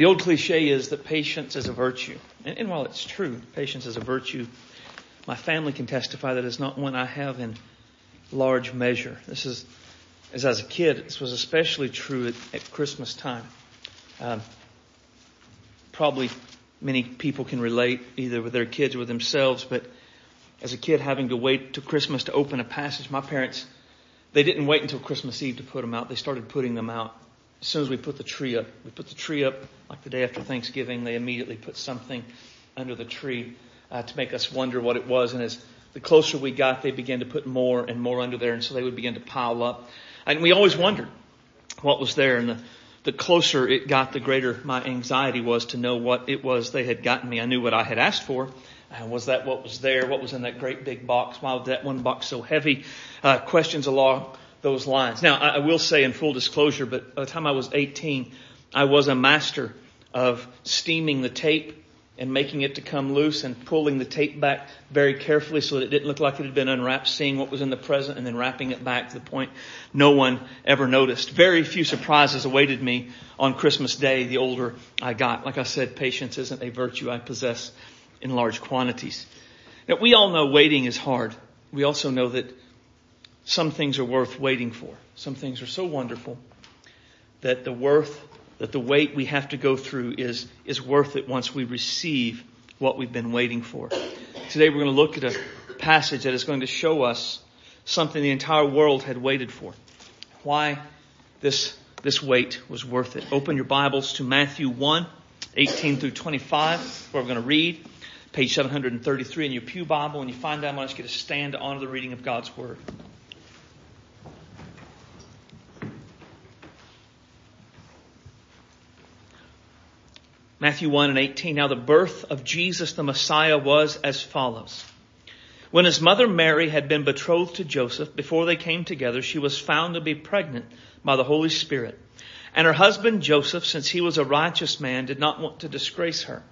The old cliche is that patience is a virtue. And, and while it's true, patience is a virtue, my family can testify that it's not one I have in large measure. This is, as a kid, this was especially true at, at Christmas time. Um, probably many people can relate either with their kids or with themselves, but as a kid having to wait till Christmas to open a passage, my parents, they didn't wait until Christmas Eve to put them out. They started putting them out as soon as we put the tree up. We put the tree up like the day after Thanksgiving. They immediately put something under the tree uh, to make us wonder what it was. And as the closer we got, they began to put more and more under there, and so they would begin to pile up. And we always wondered what was there. And the, the closer it got, the greater my anxiety was to know what it was they had gotten me. I knew what I had asked for. Uh, was that what was there? What was in that great big box? Why was that one box so heavy? Uh, questions along those lines. Now, I, will say in full disclosure, but by the time I was 18, I was a master of steaming the tape and making it to come loose and pulling the tape back very carefully so that it didn't look like it had been unwrapped, seeing what was in the present and then wrapping it back to the point no one ever noticed. Very few surprises awaited me on Christmas Day the older I got. Like I said, patience isn't a virtue I possess in large quantities. Now, we all know waiting is hard. We also know that some things are worth waiting for. Some things are so wonderful that the worth that the wait we have to go through is, is worth it once we receive what we've been waiting for. Today we're going to look at a passage that is going to show us something the entire world had waited for. Why this, this wait was worth it. Open your Bibles to Matthew 1, 18 through 25, where we're going to read. Page 733 in your Pew Bible. When you find that, I want you to stand to honor the reading of God's Word. Matthew 1 and 18. Now the birth of Jesus the Messiah was as follows. When his mother Mary had been betrothed to Joseph, before they came together, she was found to be pregnant by the Holy Spirit. And her husband Joseph, since he was a righteous man, did not want to disgrace her,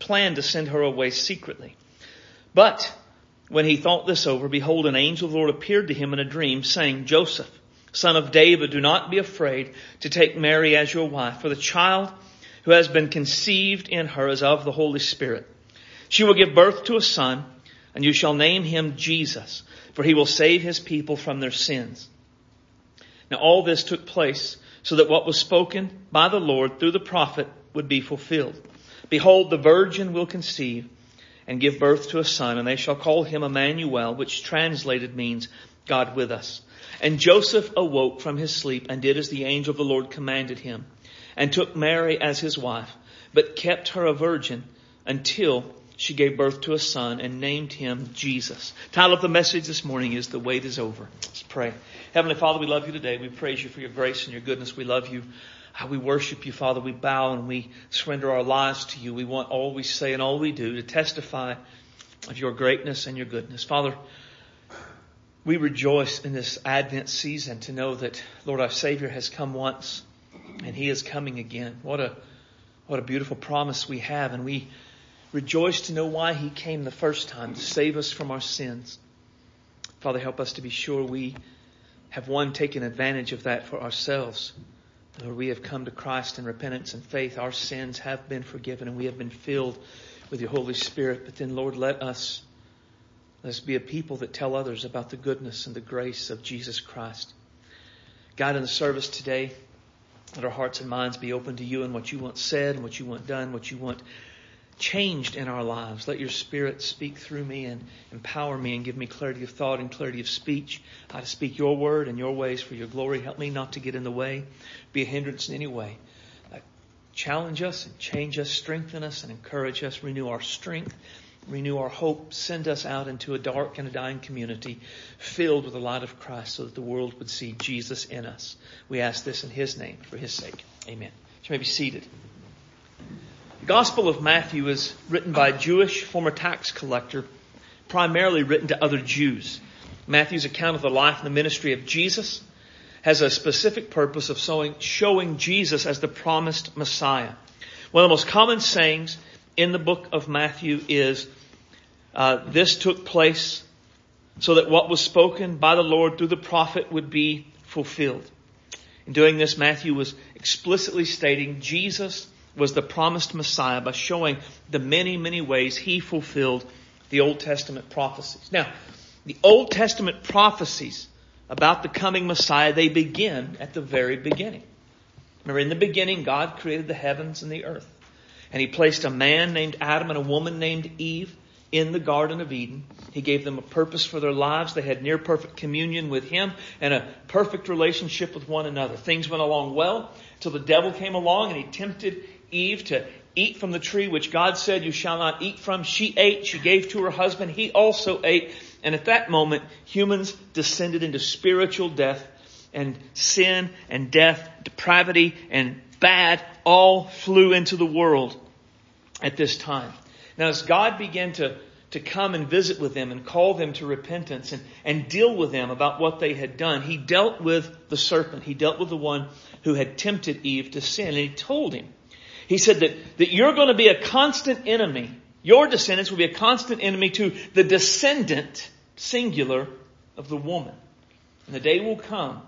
planned to send her away secretly. But when he thought this over, behold, an angel of the Lord appeared to him in a dream, saying, Joseph, son of David, do not be afraid to take Mary as your wife, for the child who has been conceived in her is of the Holy Spirit. She will give birth to a son, and you shall name him Jesus, for he will save his people from their sins. Now all this took place so that what was spoken by the Lord through the prophet would be fulfilled. Behold, the virgin will conceive and give birth to a son, and they shall call him Emmanuel, which translated means God with us. And Joseph awoke from his sleep and did as the angel of the Lord commanded him and took Mary as his wife, but kept her a virgin until she gave birth to a son and named him Jesus. Title of the message this morning is The Wait is Over. Let's pray. Heavenly Father, we love you today. We praise you for your grace and your goodness. We love you. Uh, we worship you, Father. We bow and we surrender our lives to you. We want all we say and all we do to testify of your greatness and your goodness. Father, we rejoice in this Advent season to know that, Lord, our Savior has come once and he is coming again. What a, what a beautiful promise we have. And we rejoice to know why he came the first time to save us from our sins. Father, help us to be sure we have one taken advantage of that for ourselves. Lord, we have come to Christ in repentance and faith. Our sins have been forgiven and we have been filled with your Holy Spirit. But then, Lord, let us, let us be a people that tell others about the goodness and the grace of Jesus Christ. God, in the service today, let our hearts and minds be open to you and what you want said and what you want done, what you want changed in our lives. Let your spirit speak through me and empower me and give me clarity of thought and clarity of speech, how to speak your word and your ways for your glory. Help me not to get in the way, be a hindrance in any way. Challenge us and change us, strengthen us and encourage us, renew our strength renew our hope, send us out into a dark and a dying community filled with the light of Christ so that the world would see Jesus in us. We ask this in His name, for His sake. Amen. You may be seated. The Gospel of Matthew is written by a Jewish former tax collector, primarily written to other Jews. Matthew's account of the life and the ministry of Jesus has a specific purpose of showing Jesus as the promised Messiah. One of the most common sayings in the book of Matthew is uh, this took place so that what was spoken by the Lord through the prophet would be fulfilled. In doing this, Matthew was explicitly stating Jesus was the promised Messiah by showing the many, many ways he fulfilled the Old Testament prophecies. Now, the Old Testament prophecies about the coming Messiah, they begin at the very beginning. Remember, in the beginning, God created the heavens and the earth. And he placed a man named Adam and a woman named Eve in the Garden of Eden. He gave them a purpose for their lives. They had near perfect communion with Him and a perfect relationship with one another. Things went along well till the devil came along and he tempted Eve to eat from the tree which God said you shall not eat from. She ate. She gave to her husband. He also ate. And at that moment, humans descended into spiritual death and sin and death, depravity and bad all flew into the world at this time. Now, as God began to, to come and visit with them and call them to repentance and, and deal with them about what they had done, He dealt with the serpent. He dealt with the one who had tempted Eve to sin. And He told him, He said that, that you're going to be a constant enemy. Your descendants will be a constant enemy to the descendant, singular, of the woman. And the day will come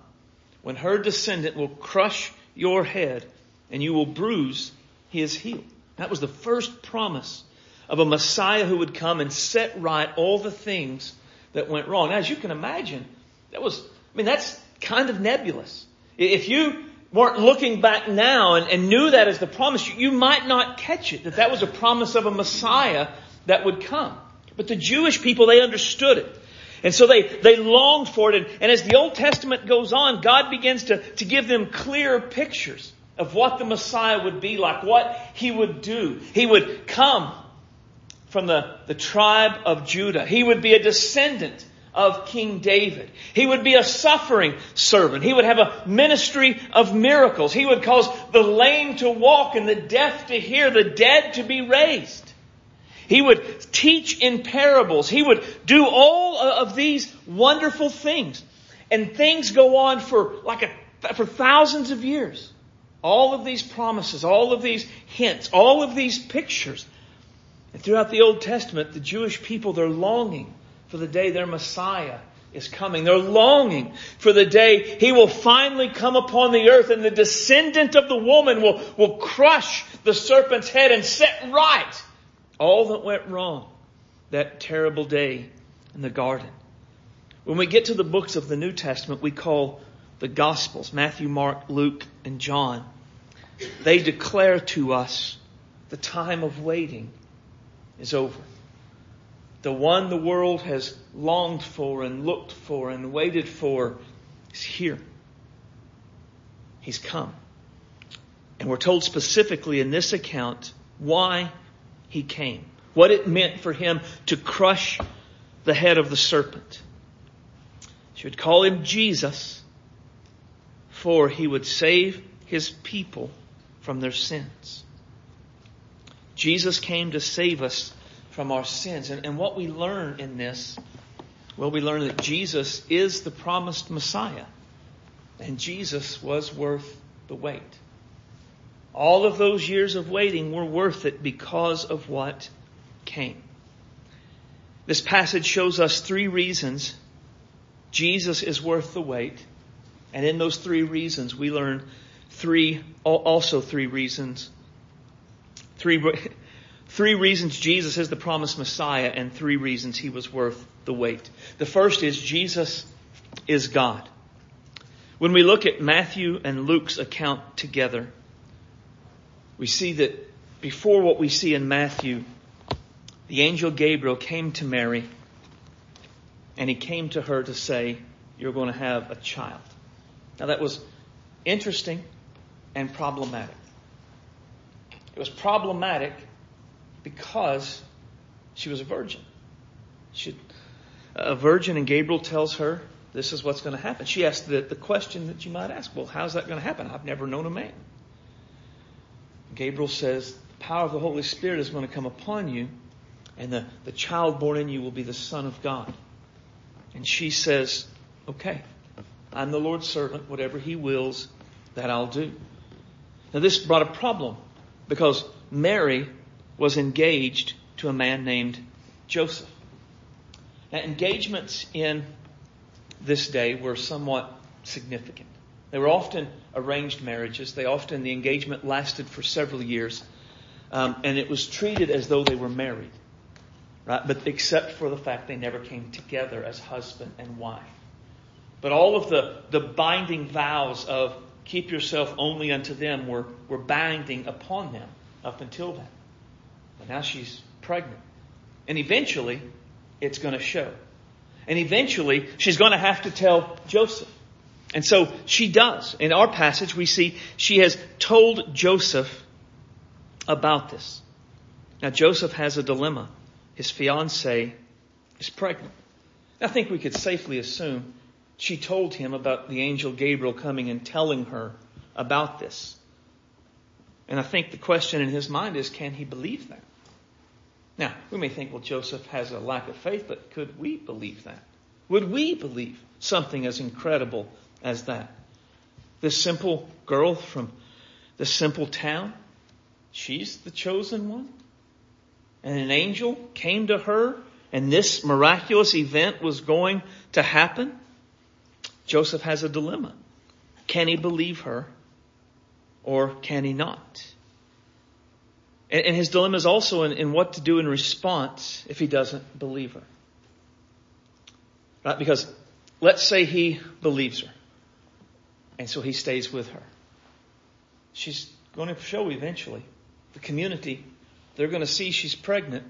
when her descendant will crush your head and you will bruise his heel. That was the first promise of a Messiah who would come and set right all the things that went wrong. Now, as you can imagine, that was, I mean, that's kind of nebulous. If you weren't looking back now and, and knew that as the promise, you, you might not catch it, that that was a promise of a Messiah that would come. But the Jewish people, they understood it. And so they, they longed for it. And, and as the Old Testament goes on, God begins to, to give them clear pictures of what the Messiah would be like, what he would do. He would come from the, the tribe of Judah. He would be a descendant of King David. He would be a suffering servant. He would have a ministry of miracles. He would cause the lame to walk and the deaf to hear, the dead to be raised. He would teach in parables. He would do all of these wonderful things. And things go on for like a, for thousands of years. All of these promises, all of these hints, all of these pictures and throughout the Old Testament, the Jewish people, they're longing for the day their Messiah is coming. They're longing for the day He will finally come upon the earth and the descendant of the woman will, will crush the serpent's head and set right all that went wrong that terrible day in the garden. When we get to the books of the New Testament, we call the Gospels, Matthew, Mark, Luke, and John. They declare to us the time of waiting is over. The one the world has longed for and looked for and waited for is here. He's come. And we're told specifically in this account why he came. What it meant for him to crush the head of the serpent. She would call him Jesus, for he would save his people from their sins. Jesus came to save us from our sins. And, and what we learn in this, well, we learn that Jesus is the promised Messiah. And Jesus was worth the wait. All of those years of waiting were worth it because of what came. This passage shows us three reasons Jesus is worth the wait. And in those three reasons, we learn three, also three reasons Three, three reasons Jesus is the promised Messiah and three reasons he was worth the wait. The first is Jesus is God. When we look at Matthew and Luke's account together, we see that before what we see in Matthew, the angel Gabriel came to Mary and he came to her to say, You're going to have a child. Now that was interesting and problematic. It was problematic because she was a virgin. She, a virgin, and Gabriel tells her this is what's going to happen. She asked the, the question that you might ask well, how's that going to happen? I've never known a man. Gabriel says, the power of the Holy Spirit is going to come upon you, and the, the child born in you will be the Son of God. And she says, okay, I'm the Lord's servant. Whatever he wills, that I'll do. Now, this brought a problem because Mary was engaged to a man named Joseph. Now, engagements in this day were somewhat significant. They were often arranged marriages. They often, the engagement lasted for several years. Um, and it was treated as though they were married. Right? But except for the fact they never came together as husband and wife. But all of the, the binding vows of keep yourself only unto them were, were binding upon them up until then. But now she's pregnant. And eventually, it's going to show. And eventually, she's going to have to tell Joseph. And so she does. In our passage, we see she has told Joseph about this. Now, Joseph has a dilemma. His fiancee is pregnant. I think we could safely assume she told him about the angel Gabriel coming and telling her about this. And I think the question in his mind is, can he believe that? Now, we may think, well, Joseph has a lack of faith, but could we believe that? Would we believe something as incredible as that? This simple girl from this simple town, she's the chosen one? And an angel came to her and this miraculous event was going to happen? Joseph has a dilemma. Can he believe her or can he not? And, his dilemma is also in, in what to do in response if he doesn't believe her. Right? Because let's say he believes her. And so he stays with her. She's going to show eventually. The community, they're going to see she's pregnant.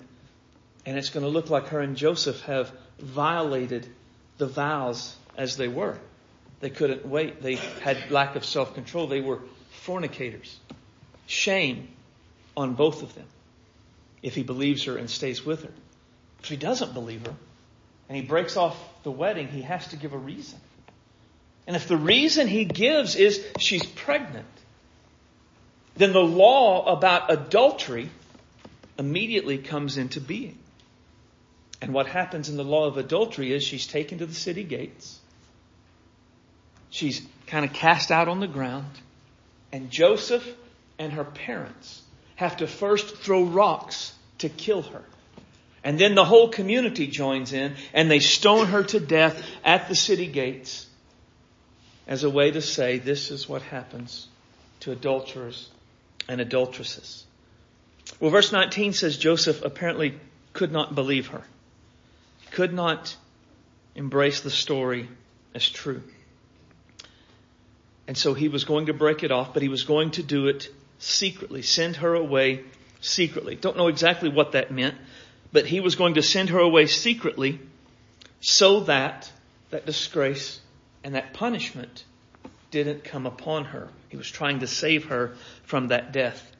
And it's going to look like her and Joseph have violated the vows as they were. They couldn't wait. They had lack of self-control. They were fornicators. Shame on both of them if he believes her and stays with her. If he doesn't believe her and he breaks off the wedding, he has to give a reason. And if the reason he gives is she's pregnant, then the law about adultery immediately comes into being. And what happens in the law of adultery is she's taken to the city gates. She's kind of cast out on the ground. And Joseph and her parents have to first throw rocks to kill her. And then the whole community joins in and they stone her to death at the city gates as a way to say this is what happens to adulterers and adulteresses. Well, verse 19 says Joseph apparently could not believe her, could not embrace the story as true. And so he was going to break it off, but he was going to do it secretly, send her away secretly. Don't know exactly what that meant, but he was going to send her away secretly so that that disgrace and that punishment didn't come upon her. He was trying to save her from that death.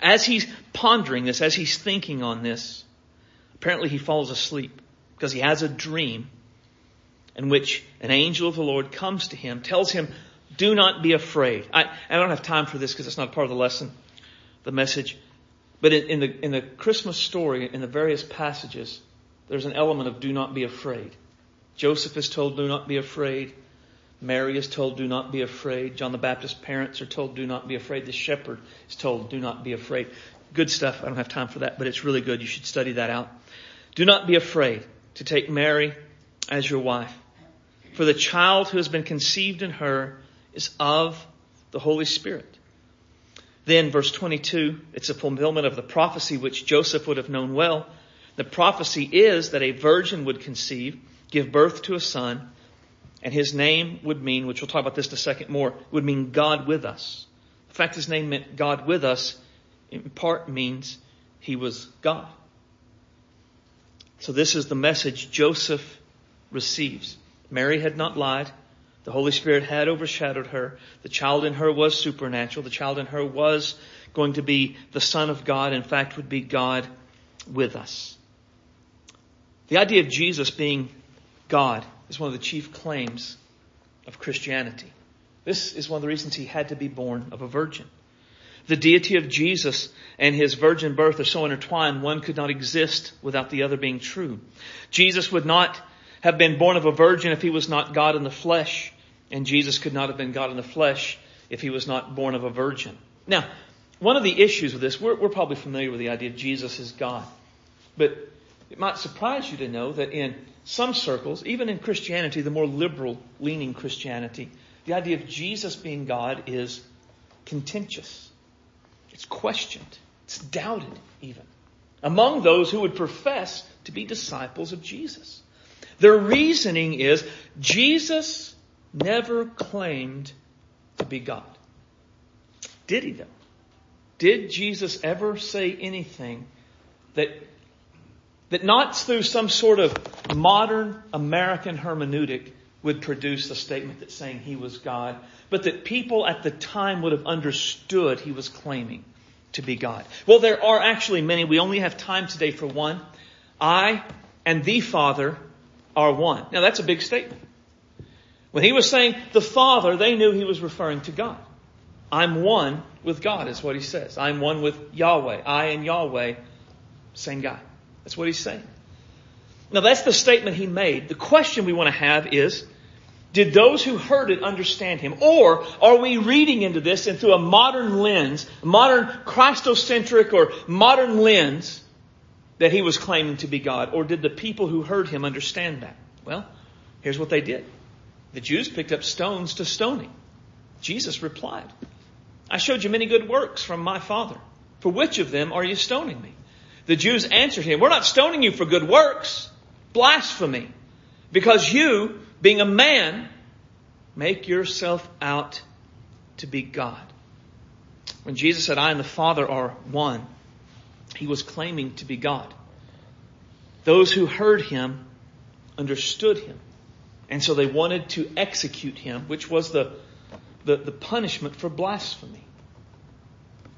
As he's pondering this, as he's thinking on this, apparently he falls asleep because he has a dream in which an angel of the Lord comes to him, tells him do not be afraid. I, I don't have time for this because it's not part of the lesson, the message. But in, in, the, in the Christmas story, in the various passages, there's an element of do not be afraid. Joseph is told, do not be afraid. Mary is told, do not be afraid. John the Baptist's parents are told, do not be afraid. The shepherd is told, do not be afraid. Good stuff. I don't have time for that, but it's really good. You should study that out. Do not be afraid to take Mary as your wife. For the child who has been conceived in her is of the Holy Spirit. Then verse 22, it's a fulfillment of the prophecy which Joseph would have known well. The prophecy is that a virgin would conceive, give birth to a son, and his name would mean, which we'll talk about this in a second more, would mean God with us. The fact his name meant God with us in part means he was God. So this is the message Joseph receives. Mary had not lied. The Holy Spirit had overshadowed her. The child in her was supernatural. The child in her was going to be the Son of God. In fact, would be God with us. The idea of Jesus being God is one of the chief claims of Christianity. This is one of the reasons he had to be born of a virgin. The deity of Jesus and his virgin birth are so intertwined, one could not exist without the other being true. Jesus would not have been born of a virgin if he was not God in the flesh, and Jesus could not have been God in the flesh if he was not born of a virgin. Now, one of the issues with this, we're, we're probably familiar with the idea of Jesus as God. But It might surprise you to know that in some circles, even in Christianity, the more liberal leaning Christianity, the idea of Jesus being God is contentious. It's questioned. It's doubted even among those who would profess to be disciples of Jesus. Their reasoning is Jesus never claimed to be God. Did he though? Did Jesus ever say anything that that not through some sort of modern American hermeneutic would produce a statement that saying he was God, but that people at the time would have understood he was claiming to be God. Well, there are actually many. We only have time today for one. I and the Father are one. Now that's a big statement. When he was saying the Father, they knew he was referring to God. I'm one with God is what he says. I'm one with Yahweh. I and Yahweh, same guy. That's what he's saying. Now that's the statement he made. The question we want to have is, did those who heard it understand him? Or are we reading into this and through a modern lens, modern Christocentric or modern lens, that he was claiming to be God? Or did the people who heard him understand that? Well, here's what they did. The Jews picked up stones to stone him. Jesus replied, I showed you many good works from my Father. For which of them are you stoning me? The Jews answered him, We're not stoning you for good works. Blasphemy. Because you, being a man, make yourself out to be God. When Jesus said, I and the Father are one, he was claiming to be God. Those who heard him understood him. And so they wanted to execute him, which was the, the, the punishment for blasphemy.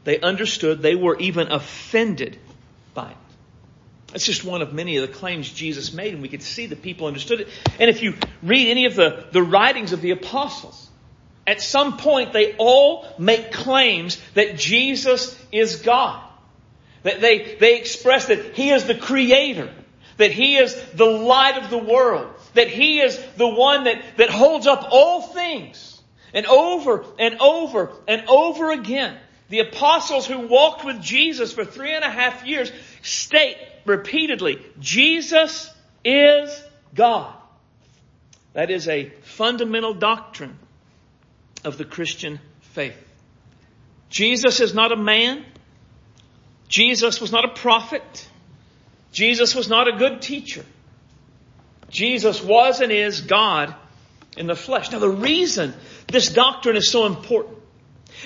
They understood, they were even offended by it. That's just one of many of the claims Jesus made, and we could see the people understood it. And if you read any of the, the writings of the apostles, at some point they all make claims that Jesus is God. That they, they express that He is the Creator. That He is the light of the world. That He is the one that, that holds up all things. And over and over and over again, the apostles who walked with Jesus for three and a half years state repeatedly, Jesus is God. That is a fundamental doctrine of the Christian faith. Jesus is not a man. Jesus was not a prophet. Jesus was not a good teacher. Jesus was and is God in the flesh. Now the reason this doctrine is so important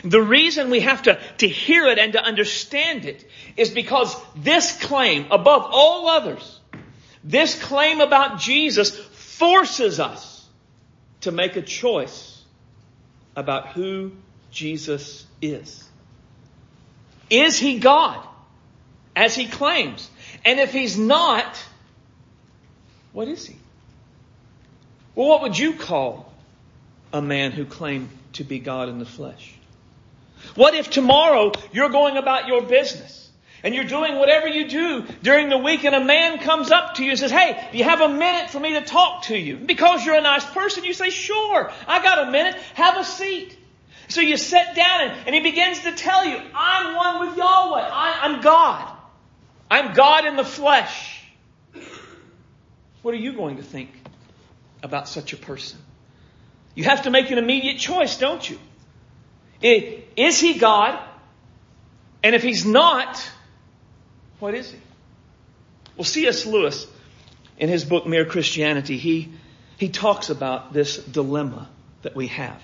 the reason we have to, to hear it and to understand it is because this claim, above all others, this claim about Jesus forces us to make a choice about who Jesus is. Is he God? As he claims. And if he's not, what is he? Well, what would you call a man who claimed to be God in the flesh? What if tomorrow you're going about your business and you're doing whatever you do during the week and a man comes up to you and says, Hey, do you have a minute for me to talk to you? Because you're a nice person, you say, Sure, I got a minute. Have a seat. So you sit down and, and he begins to tell you, I'm one with Yahweh. I, I'm God. I'm God in the flesh. What are you going to think about such a person? You have to make an immediate choice, don't you? Is he God? And if he's not, what is he? Well, C.S. Lewis, in his book Mere Christianity, he, he talks about this dilemma that we have.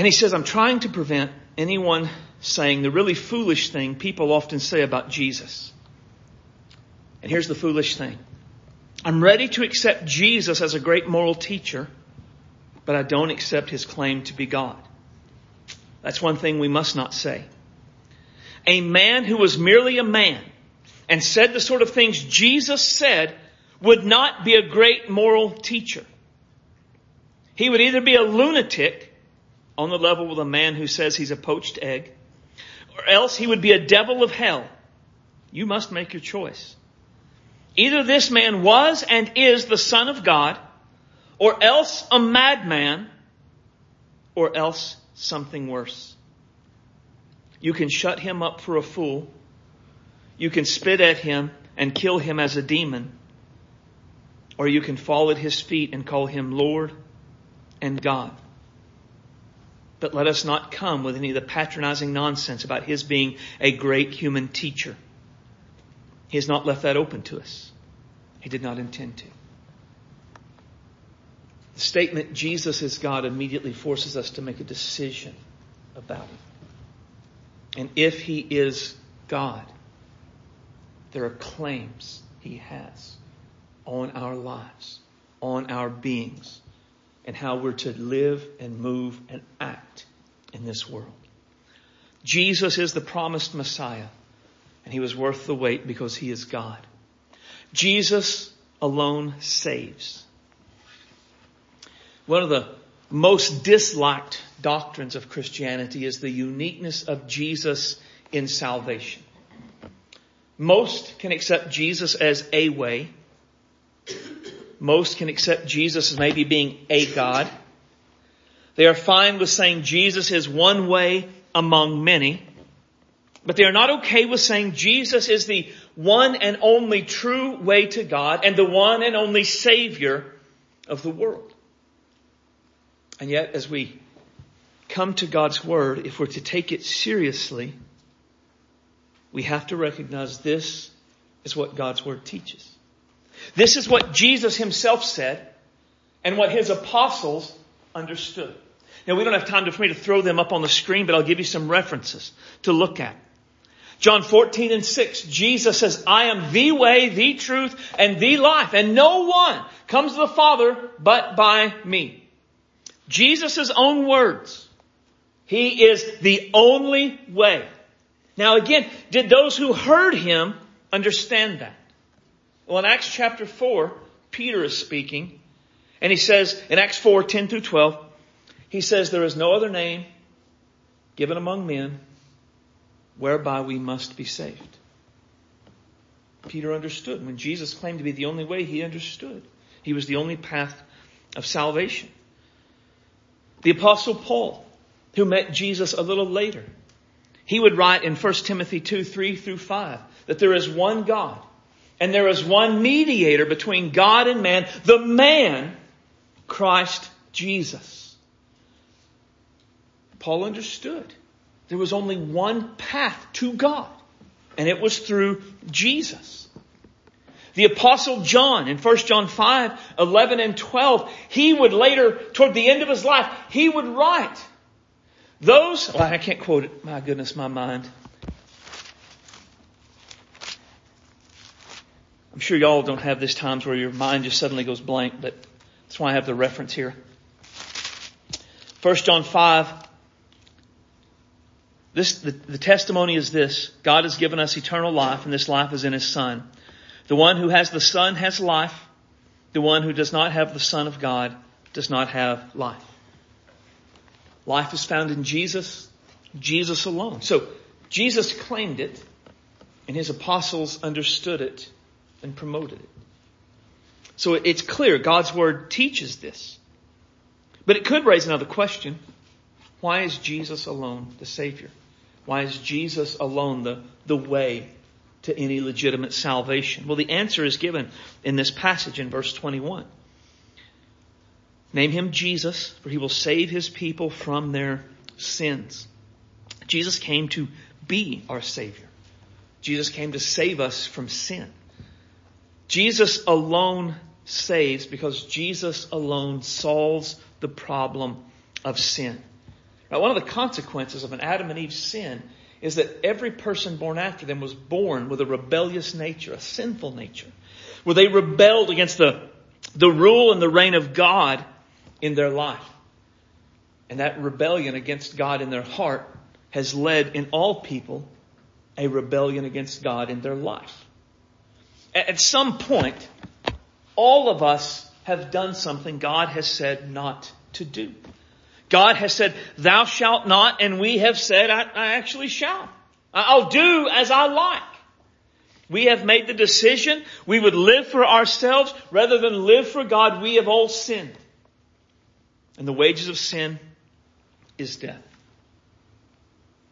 And he says, I'm trying to prevent anyone saying the really foolish thing people often say about Jesus. And here's the foolish thing. I'm ready to accept Jesus as a great moral teacher but I don't accept his claim to be God. That's one thing we must not say. A man who was merely a man and said the sort of things Jesus said would not be a great moral teacher. He would either be a lunatic on the level with a man who says he's a poached egg, or else he would be a devil of hell. You must make your choice. Either this man was and is the son of God, or else a madman, or else something worse. You can shut him up for a fool. You can spit at him and kill him as a demon, or you can fall at his feet and call him Lord and God. But let us not come with any of the patronizing nonsense about his being a great human teacher. He has not left that open to us. He did not intend to. The statement, Jesus is God, immediately forces us to make a decision about him. And if he is God, there are claims he has on our lives, on our beings, and how we're to live and move and act in this world. Jesus is the promised Messiah, and he was worth the wait because he is God. Jesus alone saves. One of the most disliked doctrines of Christianity is the uniqueness of Jesus in salvation. Most can accept Jesus as a way. Most can accept Jesus as maybe being a God. They are fine with saying Jesus is one way among many. But they are not okay with saying Jesus is the one and only true way to God and the one and only Savior of the world. And yet, as we come to God's Word, if we're to take it seriously, we have to recognize this is what God's Word teaches. This is what Jesus Himself said and what His apostles understood. Now we don't have time for me to throw them up on the screen, but I'll give you some references to look at. John 14 and 6, Jesus says, I am the way, the truth, and the life, and no one comes to the Father but by me. Jesus' own words. He is the only way. Now again, did those who heard him understand that? Well, in Acts chapter 4, Peter is speaking, and he says, in Acts 4, 10 through 12, he says, there is no other name given among men whereby we must be saved. Peter understood. When Jesus claimed to be the only way, he understood. He was the only path of salvation. The apostle Paul, who met Jesus a little later, he would write in 1 Timothy 2, 3 through 5, that there is one God, and there is one mediator between God and man, the man, Christ Jesus. Paul understood there was only one path to God, and it was through Jesus. The apostle John in 1 John 5, 11 and 12, he would later, toward the end of his life, he would write those, well, I can't quote it. My goodness, my mind. I'm sure y'all don't have this times where your mind just suddenly goes blank, but that's why I have the reference here. 1 John 5, this, the, the testimony is this. God has given us eternal life and this life is in His Son. The one who has the Son has life. The one who does not have the Son of God does not have life. Life is found in Jesus, Jesus alone. So Jesus claimed it and his apostles understood it and promoted it. So it's clear God's word teaches this. But it could raise another question. Why is Jesus alone the Savior? Why is Jesus alone the, the way to any legitimate salvation? Well, the answer is given in this passage in verse 21. Name him Jesus, for he will save his people from their sins. Jesus came to be our Savior. Jesus came to save us from sin. Jesus alone saves because Jesus alone solves the problem of sin. Now, one of the consequences of an Adam and Eve sin is that every person born after them was born with a rebellious nature, a sinful nature, where they rebelled against the, the rule and the reign of God in their life. And that rebellion against God in their heart has led in all people a rebellion against God in their life. At some point, all of us have done something God has said not to do. God has said, thou shalt not, and we have said, I, I actually shall. I'll do as I like. We have made the decision we would live for ourselves rather than live for God. We have all sinned. And the wages of sin is death.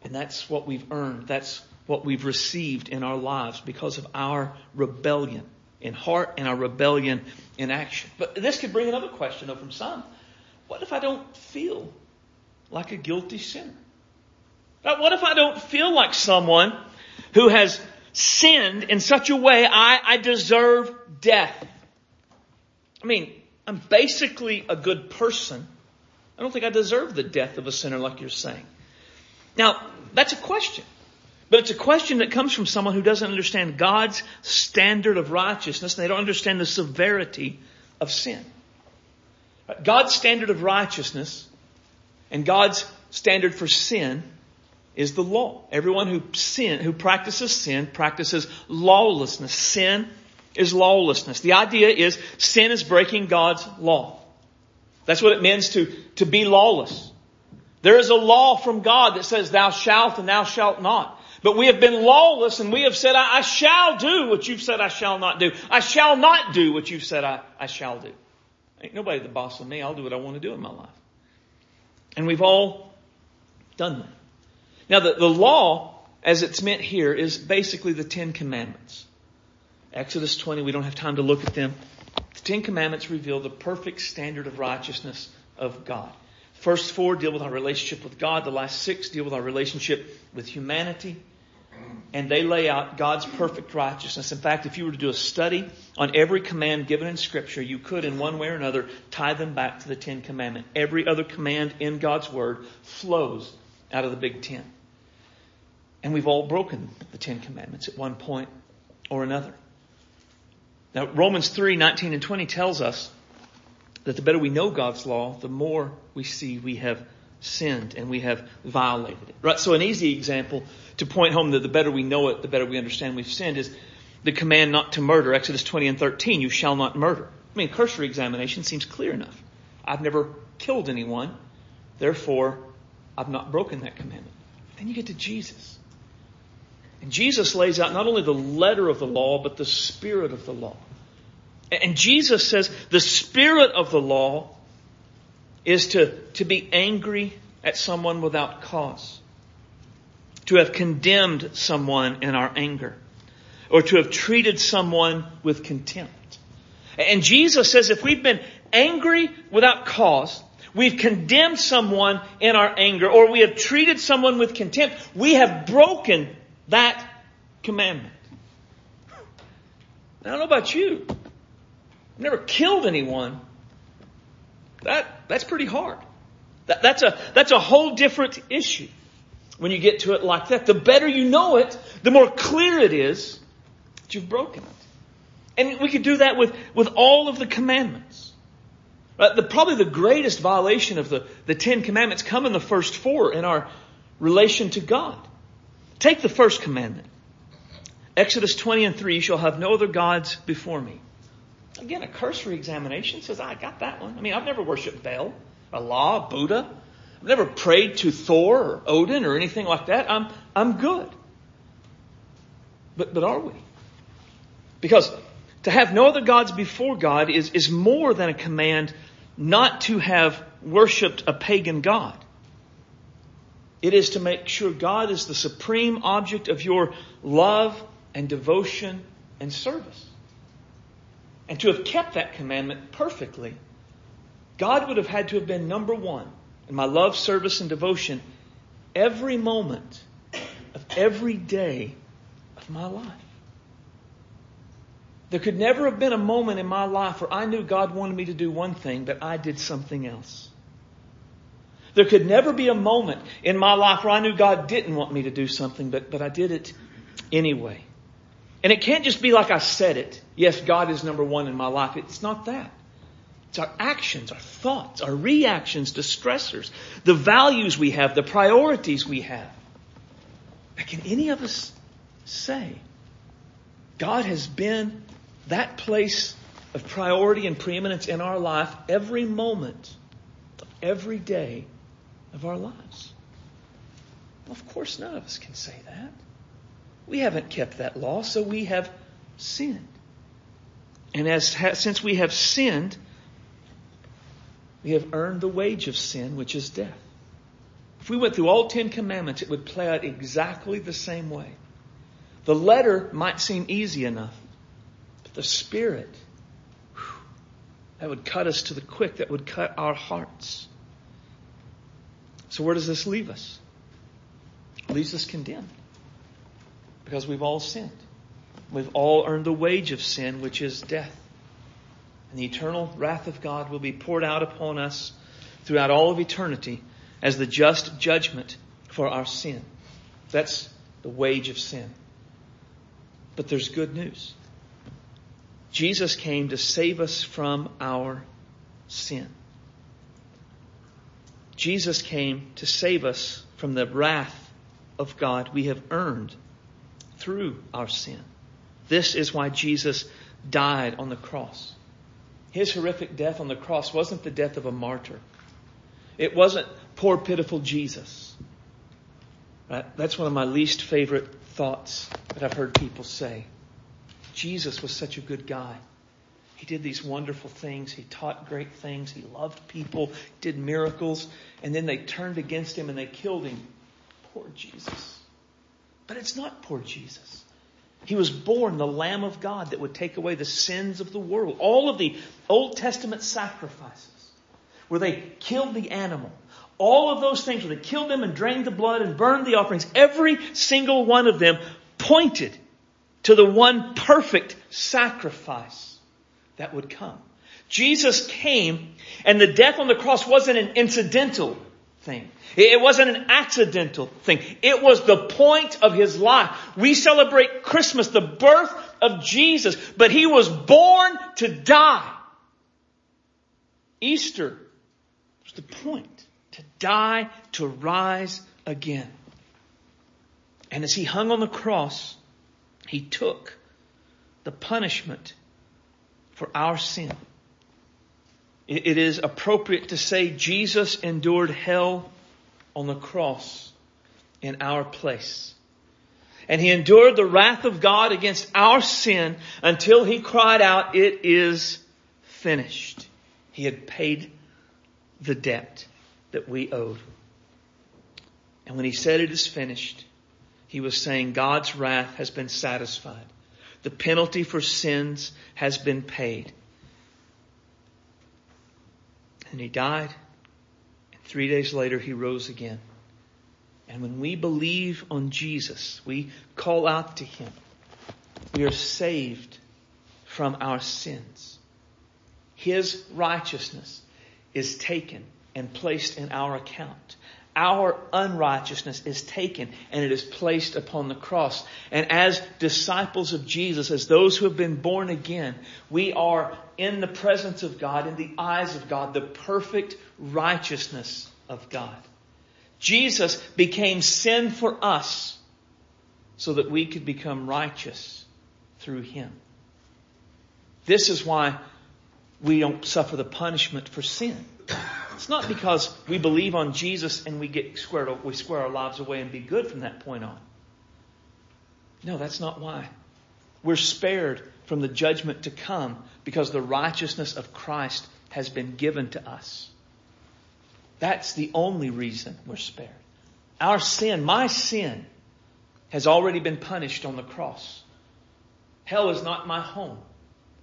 And that's what we've earned. That's what we've received in our lives because of our rebellion in heart and our rebellion in action. But this could bring another question though from some. What if I don't feel like a guilty sinner? What if I don't feel like someone who has sinned in such a way I, I deserve death? I mean, I'm basically a good person. I don't think I deserve the death of a sinner like you're saying. Now, that's a question. But it's a question that comes from someone who doesn't understand God's standard of righteousness and they don't understand the severity of sin. God's standard of righteousness and God's standard for sin is the law. Everyone who sin, who practices sin practices lawlessness. Sin is lawlessness. The idea is sin is breaking God's law. That's what it means to, to be lawless. There is a law from God that says thou shalt and thou shalt not. But we have been lawless and we have said, I, I, shall do what you've said I shall not do. I shall not do what you've said I, I shall do. Ain't nobody the boss of me. I'll do what I want to do in my life. And we've all done that. Now the, the law, as it's meant here, is basically the Ten Commandments. Exodus 20, we don't have time to look at them. The Ten Commandments reveal the perfect standard of righteousness of God. First four deal with our relationship with God. The last six deal with our relationship with humanity. And they lay out God's perfect righteousness. In fact, if you were to do a study on every command given in scripture, you could in one way or another tie them back to the Ten Commandments. Every other command in God's Word flows out of the Big Ten. And we've all broken the Ten Commandments at one point or another. Now, Romans 3, 19 and 20 tells us that the better we know God's law, the more we see we have sinned and we have violated it. Right? So an easy example to point home that the better we know it, the better we understand we've sinned is the command not to murder, Exodus 20 and 13, you shall not murder. I mean, cursory examination seems clear enough. I've never killed anyone, therefore I've not broken that commandment. Then you get to Jesus. And Jesus lays out not only the letter of the law, but the spirit of the law. And Jesus says the spirit of the law is to, to be angry at someone without cause. To have condemned someone in our anger. Or to have treated someone with contempt. And Jesus says if we've been angry without cause, we've condemned someone in our anger, or we have treated someone with contempt, we have broken that commandment. I don't know about you I've never killed anyone, that, that's pretty hard. That, that's a, that's a whole different issue when you get to it like that. The better you know it, the more clear it is that you've broken it. And we could do that with, with all of the commandments. Uh, the, probably the greatest violation of the, the Ten Commandments come in the first four in our relation to God. Take the first commandment. Exodus 20 and 3, you shall have no other gods before me. Again, a cursory examination says, ah, I got that one. I mean, I've never worshiped Baal, Allah, Buddha. I've never prayed to Thor or Odin or anything like that. I'm, I'm good. But, but are we? Because to have no other gods before God is, is more than a command not to have worshiped a pagan God. It is to make sure God is the supreme object of your love and devotion and service. And to have kept that commandment perfectly, God would have had to have been number one in my love, service, and devotion every moment of every day of my life. There could never have been a moment in my life where I knew God wanted me to do one thing, but I did something else. There could never be a moment in my life where I knew God didn't want me to do something, but, but I did it anyway. And it can't just be like I said it. Yes, God is number one in my life. It's not that. It's our actions, our thoughts, our reactions to stressors, the values we have, the priorities we have. can any of us say God has been that place of priority and preeminence in our life every moment, every day of our lives? Well, of course, none of us can say that. We haven't kept that law, so we have sinned. And as since we have sinned, we have earned the wage of sin, which is death. If we went through all Ten Commandments, it would play out exactly the same way. The letter might seem easy enough, but the Spirit, whew, that would cut us to the quick, that would cut our hearts. So where does this leave us? It leaves us condemned. Because we've all sinned. We've all earned the wage of sin, which is death. And the eternal wrath of God will be poured out upon us throughout all of eternity as the just judgment for our sin. That's the wage of sin. But there's good news. Jesus came to save us from our sin. Jesus came to save us from the wrath of God we have earned through our sin. This is why Jesus died on the cross. His horrific death on the cross wasn't the death of a martyr. It wasn't poor pitiful Jesus. Right? That's one of my least favorite thoughts that I've heard people say. Jesus was such a good guy. He did these wonderful things. He taught great things. He loved people, did miracles, and then they turned against him and they killed him. Poor Jesus. But it's not poor Jesus. He was born the Lamb of God that would take away the sins of the world. All of the Old Testament sacrifices, where they killed the animal, all of those things where they killed them and drained the blood and burned the offerings, every single one of them pointed to the one perfect sacrifice that would come. Jesus came and the death on the cross wasn't an incidental thing. It wasn't an accidental thing. It was the point of his life. We celebrate Christmas, the birth of Jesus, but he was born to die. Easter was the point to die, to rise again. And as he hung on the cross, he took the punishment for our sin. It is appropriate to say Jesus endured hell on the cross in our place. And he endured the wrath of God against our sin until he cried out, it is finished. He had paid the debt that we owed. And when he said it is finished, he was saying God's wrath has been satisfied. The penalty for sins has been paid. And he died. And three days later, he rose again. And when we believe on Jesus, we call out to him. We are saved from our sins. His righteousness is taken and placed in our account. Our unrighteousness is taken and it is placed upon the cross. And as disciples of Jesus, as those who have been born again, we are in the presence of God, in the eyes of God, the perfect righteousness of God. Jesus became sin for us so that we could become righteous through Him. This is why we don't suffer the punishment for sin. It's not because we believe on Jesus and we get squared, we square our lives away and be good from that point on. No, that's not why. We're spared from the judgment to come because the righteousness of Christ has been given to us. That's the only reason we're spared. Our sin, my sin, has already been punished on the cross. Hell is not my home.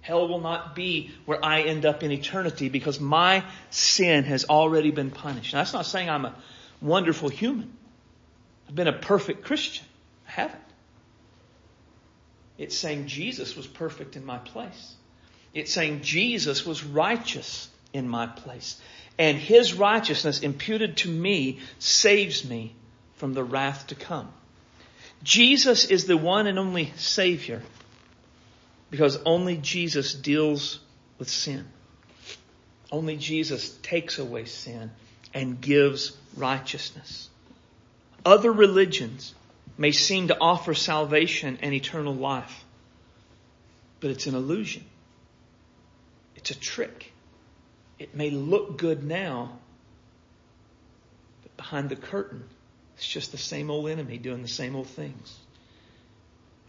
Hell will not be where I end up in eternity because my sin has already been punished. Now, that's not saying I'm a wonderful human. I've been a perfect Christian. I haven't. It's saying Jesus was perfect in my place. It's saying Jesus was righteous in my place. And his righteousness imputed to me saves me from the wrath to come. Jesus is the one and only Savior because only Jesus deals with sin. Only Jesus takes away sin and gives righteousness. Other religions may seem to offer salvation and eternal life, but it's an illusion. It's a trick. It may look good now, but behind the curtain, it's just the same old enemy doing the same old things.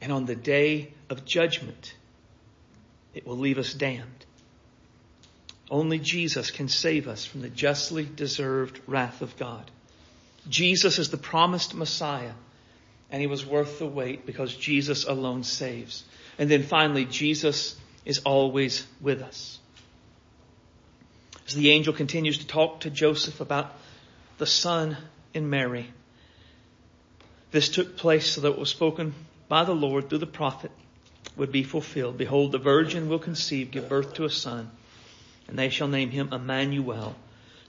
And on the day of judgment, it will leave us damned. Only Jesus can save us from the justly deserved wrath of God. Jesus is the promised Messiah. and he was worth the wait because Jesus alone saves. And then finally, Jesus is always with us. As the angel continues to talk to Joseph about the son in Mary, this took place so that what was spoken by the Lord through the prophet would be fulfilled. Behold, the virgin will conceive, give birth to a son, and they shall name him Emmanuel,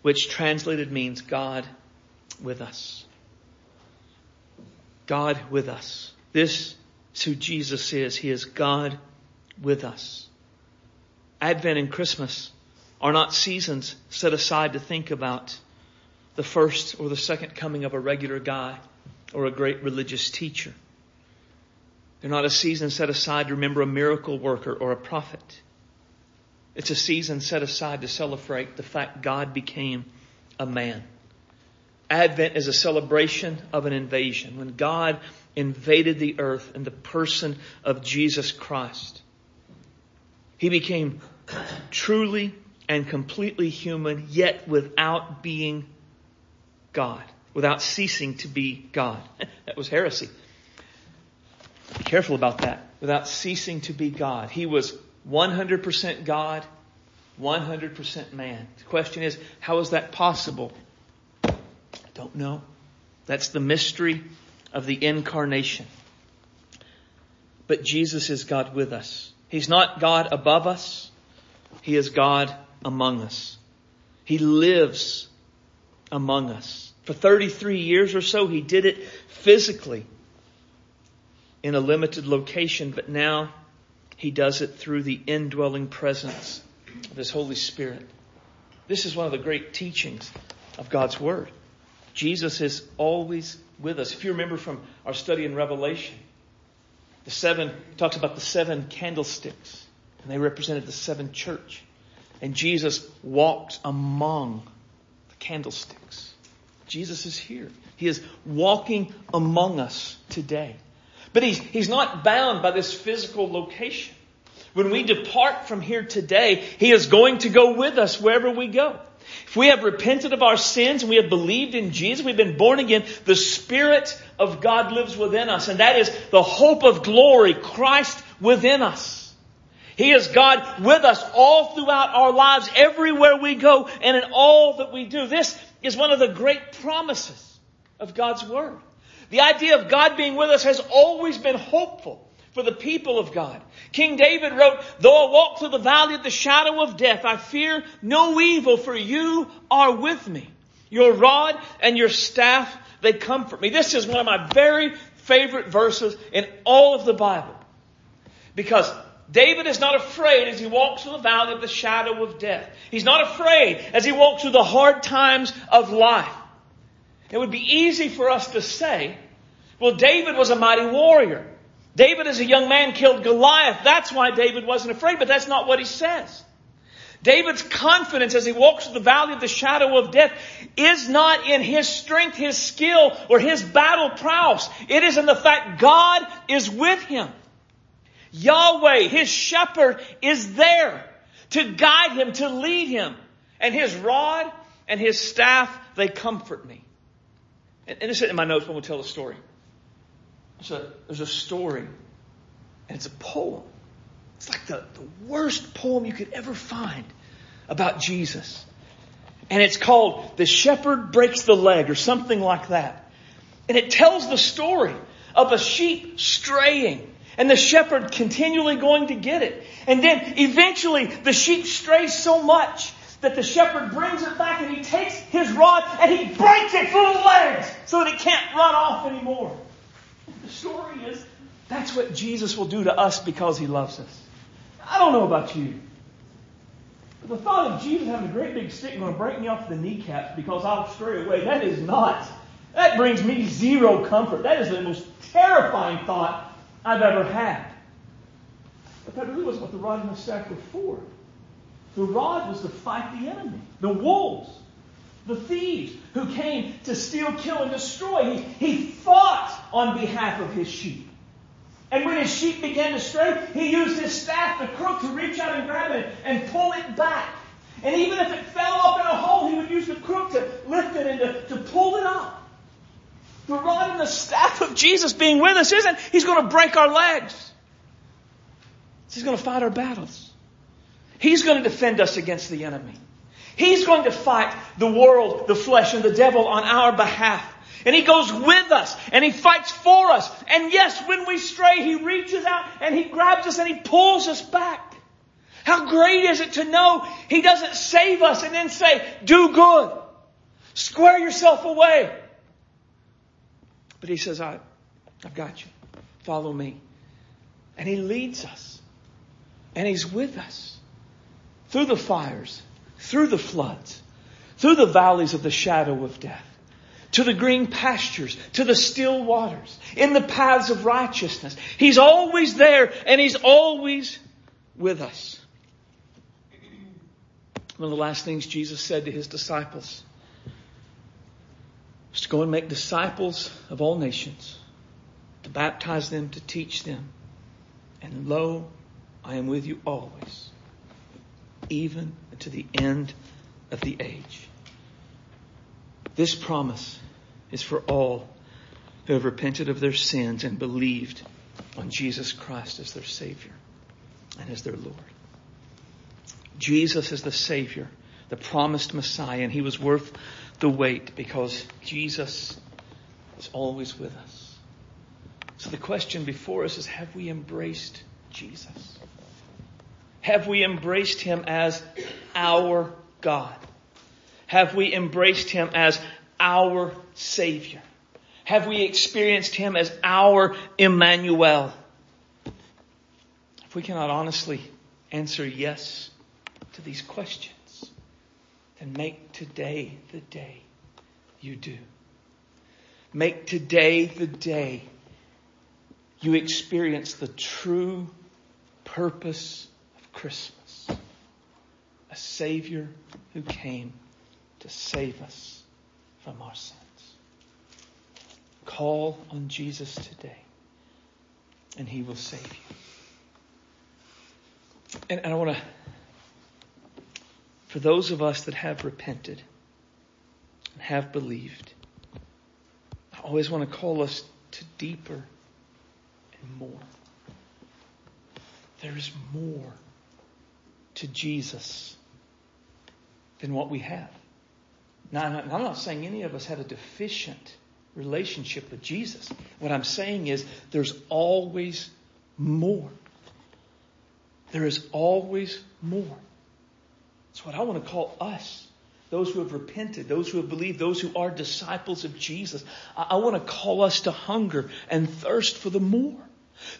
which translated means God with us. God with us. This is who Jesus is. He is God with us. Advent and Christmas are not seasons set aside to think about the first or the second coming of a regular guy or a great religious teacher. They're not a season set aside to remember a miracle worker or a prophet. It's a season set aside to celebrate the fact God became a man. Advent is a celebration of an invasion. When God invaded the earth in the person of Jesus Christ, He became truly and completely human, yet without being God, without ceasing to be God. that was heresy. Be careful about that. Without ceasing to be God. He was 100% God, 100% man. The question is, how is that possible? I don't know. That's the mystery of the incarnation. But Jesus is God with us. He's not God above us. He is God among us. He lives among us. For 33 years or so, He did it physically in a limited location, but now he does it through the indwelling presence of his Holy Spirit. This is one of the great teachings of God's Word. Jesus is always with us. If you remember from our study in Revelation, the seven talks about the seven candlesticks, and they represented the seven church. And Jesus walked among the candlesticks. Jesus is here. He is walking among us today. But he's, he's not bound by this physical location. When we depart from here today, He is going to go with us wherever we go. If we have repented of our sins and we have believed in Jesus, we've been born again, the Spirit of God lives within us. And that is the hope of glory, Christ within us. He is God with us all throughout our lives, everywhere we go, and in all that we do. This is one of the great promises of God's Word. The idea of God being with us has always been hopeful for the people of God. King David wrote, Though I walk through the valley of the shadow of death, I fear no evil, for you are with me. Your rod and your staff, they comfort me. This is one of my very favorite verses in all of the Bible. Because David is not afraid as he walks through the valley of the shadow of death. He's not afraid as he walks through the hard times of life. It would be easy for us to say, well, David was a mighty warrior. David as a young man killed Goliath. That's why David wasn't afraid, but that's not what he says. David's confidence as he walks through the valley of the shadow of death is not in his strength, his skill, or his battle prowess. It is in the fact God is with him. Yahweh, his shepherd, is there to guide him, to lead him. And his rod and his staff, they comfort me. And, and this in my notes when we'll tell the story. So there's a story, and it's a poem. It's like the, the worst poem you could ever find about Jesus. And it's called The Shepherd Breaks the Leg or something like that. And it tells the story of a sheep straying and the shepherd continually going to get it. And then eventually the sheep strays so much that the shepherd brings it back and he takes his rod and he breaks its little legs so that it can't run off anymore. The story is that's what Jesus will do to us because he loves us. I don't know about you. But the thought of Jesus having a great big stick going to break me off the kneecaps because I'll stray away, that is not. That brings me zero comfort. That is the most terrifying thought I've ever had. But that really wasn't what the rod and the staff were for. The rod was to fight the enemy, the wolves, the thieves who came to steal, kill, and destroy. He, he fought on behalf of his sheep. And when his sheep began to stray, he used his staff, the crook, to reach out and grab it and pull it back. And even if it fell off in a hole, he would use the crook to lift it and to, to pull it up. The rod and the staff of Jesus being with us isn't He's going to break our legs. He's going to fight our battles. He's going to defend us against the enemy. He's going to fight the world, the flesh, and the devil on our behalf. And He goes with us and He fights for us. And yes, when we stray, He reaches out and He grabs us and He pulls us back. How great is it to know He doesn't save us and then say, do good. Square yourself away. But He says, I, I've got you. Follow me. And He leads us. And He's with us through the fires, through the floods, through the valleys of the shadow of death, to the green pastures, to the still waters, in the paths of righteousness. He's always there and He's always with us. One of the last things Jesus said to His disciples was to go and make disciples of all nations, to baptize them, to teach them. And lo, I am with you always even to the end of the age. This promise is for all who have repented of their sins and believed on Jesus Christ as their Savior and as their Lord. Jesus is the Savior, the promised Messiah, and He was worth the wait because Jesus is always with us. So the question before us is have we embraced Jesus? Have we embraced Him as our God? Have we embraced Him as our Savior? Have we experienced Him as our Emmanuel? If we cannot honestly answer yes to these questions, then make today the day you do. Make today the day you experience the true purpose Christmas. A Savior who came to save us from our sins. Call on Jesus today, and He will save you. And, and I want to, for those of us that have repented and have believed, I always want to call us to deeper and more. There is more to Jesus than what we have. Now, I'm not saying any of us have a deficient relationship with Jesus. What I'm saying is there's always more. There is always more. That's what I want to call us. Those who have repented, those who have believed, those who are disciples of Jesus. I, I want to call us to hunger and thirst for the more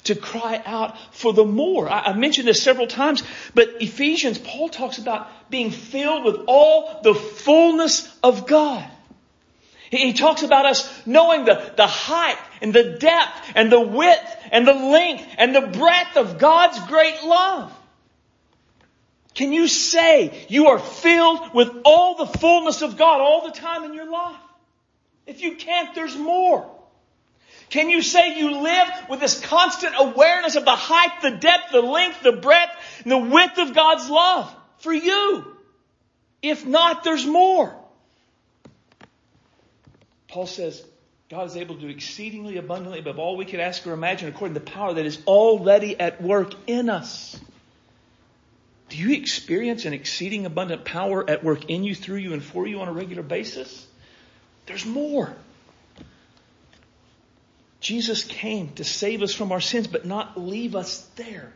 to cry out for the more. I, have mentioned this several times, but Ephesians, Paul talks about being filled with all the fullness of God. He, he talks about us knowing the, the height and the depth and the width and the length and the breadth of God's great love. Can you say you are filled with all the fullness of God all the time in your life? If you can't, there's more. Can you say you live with this constant awareness of the height, the depth, the length, the breadth, and the width of God's love for you? If not, there's more. Paul says, God is able to do exceedingly abundantly above all we could ask or imagine according to the power that is already at work in us. Do you experience an exceeding abundant power at work in you, through you, and for you on a regular basis? There's more. Jesus came to save us from our sins, but not leave us there.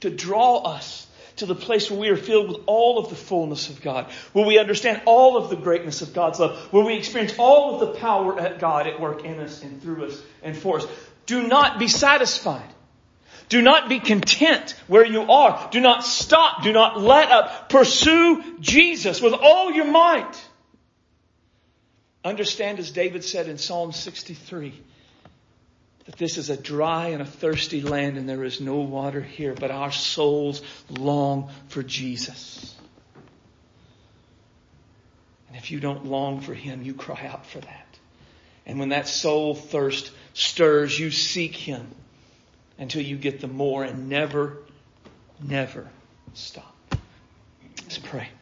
To draw us to the place where we are filled with all of the fullness of God, where we understand all of the greatness of God's love, where we experience all of the power at God at work in us and through us and for us. Do not be satisfied. Do not be content where you are. Do not stop. Do not let up. Pursue Jesus with all your might. Understand as David said in Psalm 63, that this is a dry and a thirsty land and there is no water here, but our souls long for Jesus. And if you don't long for Him, you cry out for that. And when that soul thirst stirs, you seek Him until you get the more and never, never stop. Let's pray.